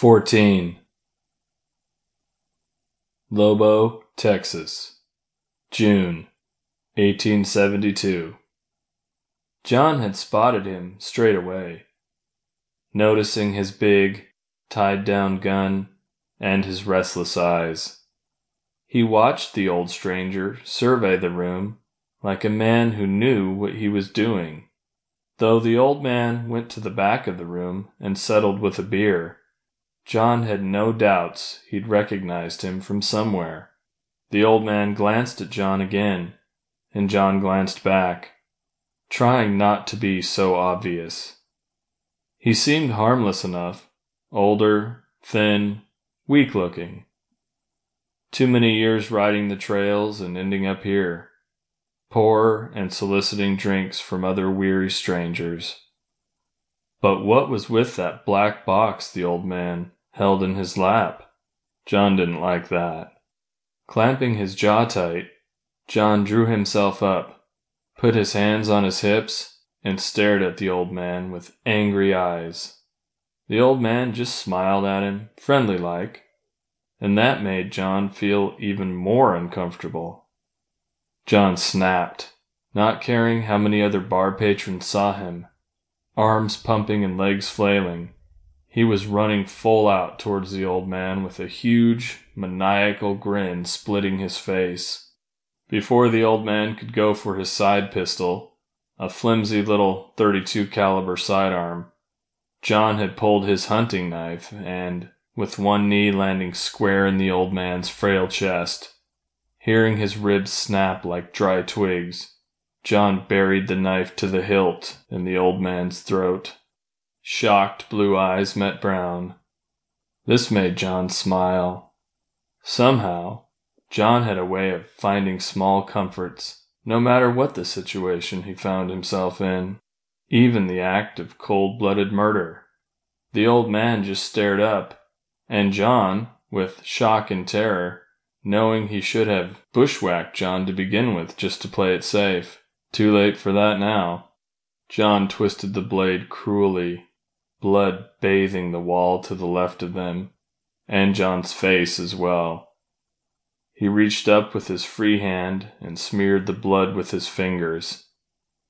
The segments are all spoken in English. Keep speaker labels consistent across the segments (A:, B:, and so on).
A: 14. Lobo, Texas, June 1872. John had spotted him straight away, noticing his big, tied down gun and his restless eyes. He watched the old stranger survey the room like a man who knew what he was doing. Though the old man went to the back of the room and settled with a beer, John had no doubts he'd recognized him from somewhere. The old man glanced at John again, and John glanced back, trying not to be so obvious. He seemed harmless enough, older, thin, weak looking. Too many years riding the trails and ending up here, poor and soliciting drinks from other weary strangers. But what was with that black box the old man held in his lap. John didn't like that. Clamping his jaw tight, John drew himself up, put his hands on his hips, and stared at the old man with angry eyes. The old man just smiled at him, friendly like, and that made John feel even more uncomfortable. John snapped, not caring how many other bar patrons saw him, arms pumping and legs flailing. He was running full out towards the old man with a huge, maniacal grin splitting his face. Before the old man could go for his side pistol, a flimsy little 32 caliber sidearm, John had pulled his hunting knife and, with one knee landing square in the old man's frail chest, hearing his ribs snap like dry twigs, John buried the knife to the hilt in the old man's throat. Shocked blue eyes met brown. This made John smile. Somehow, John had a way of finding small comforts, no matter what the situation he found himself in, even the act of cold blooded murder. The old man just stared up, and John, with shock and terror, knowing he should have bushwhacked John to begin with just to play it safe. Too late for that now. John twisted the blade cruelly blood bathing the wall to the left of them, and John's face as well. He reached up with his free hand and smeared the blood with his fingers,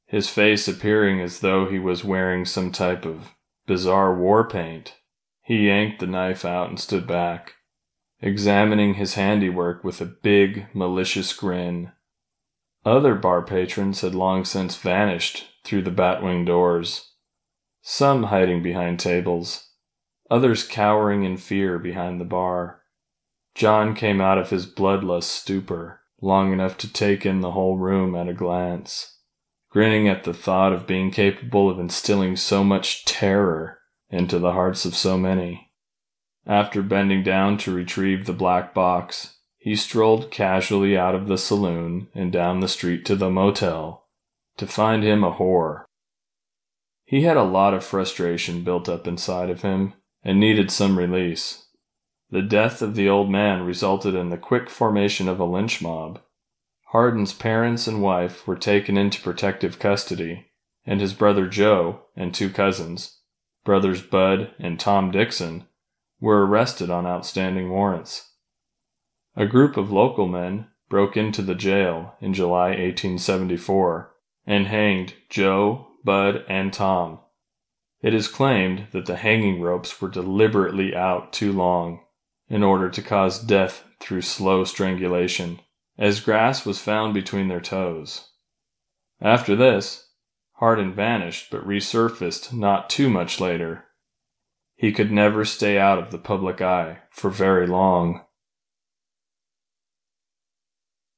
A: his face appearing as though he was wearing some type of bizarre war paint. He yanked the knife out and stood back, examining his handiwork with a big, malicious grin. Other bar patrons had long since vanished through the batwing doors some hiding behind tables, others cowering in fear behind the bar. John came out of his bloodless stupor long enough to take in the whole room at a glance, grinning at the thought of being capable of instilling so much terror into the hearts of so many. After bending down to retrieve the black box, he strolled casually out of the saloon and down the street to the motel to find him a whore he had a lot of frustration built up inside of him and needed some release. The death of the old man resulted in the quick formation of a lynch mob. Hardin's parents and wife were taken into protective custody, and his brother Joe and two cousins, brothers Bud and Tom Dixon, were arrested on outstanding warrants. A group of local men broke into the jail in July 1874 and hanged Joe, Bud, and Tom. It is claimed that the hanging ropes were deliberately out too long in order to cause death through slow strangulation, as grass was found between their toes. After this, Hardin vanished but resurfaced not too much later. He could never stay out of the public eye for very long.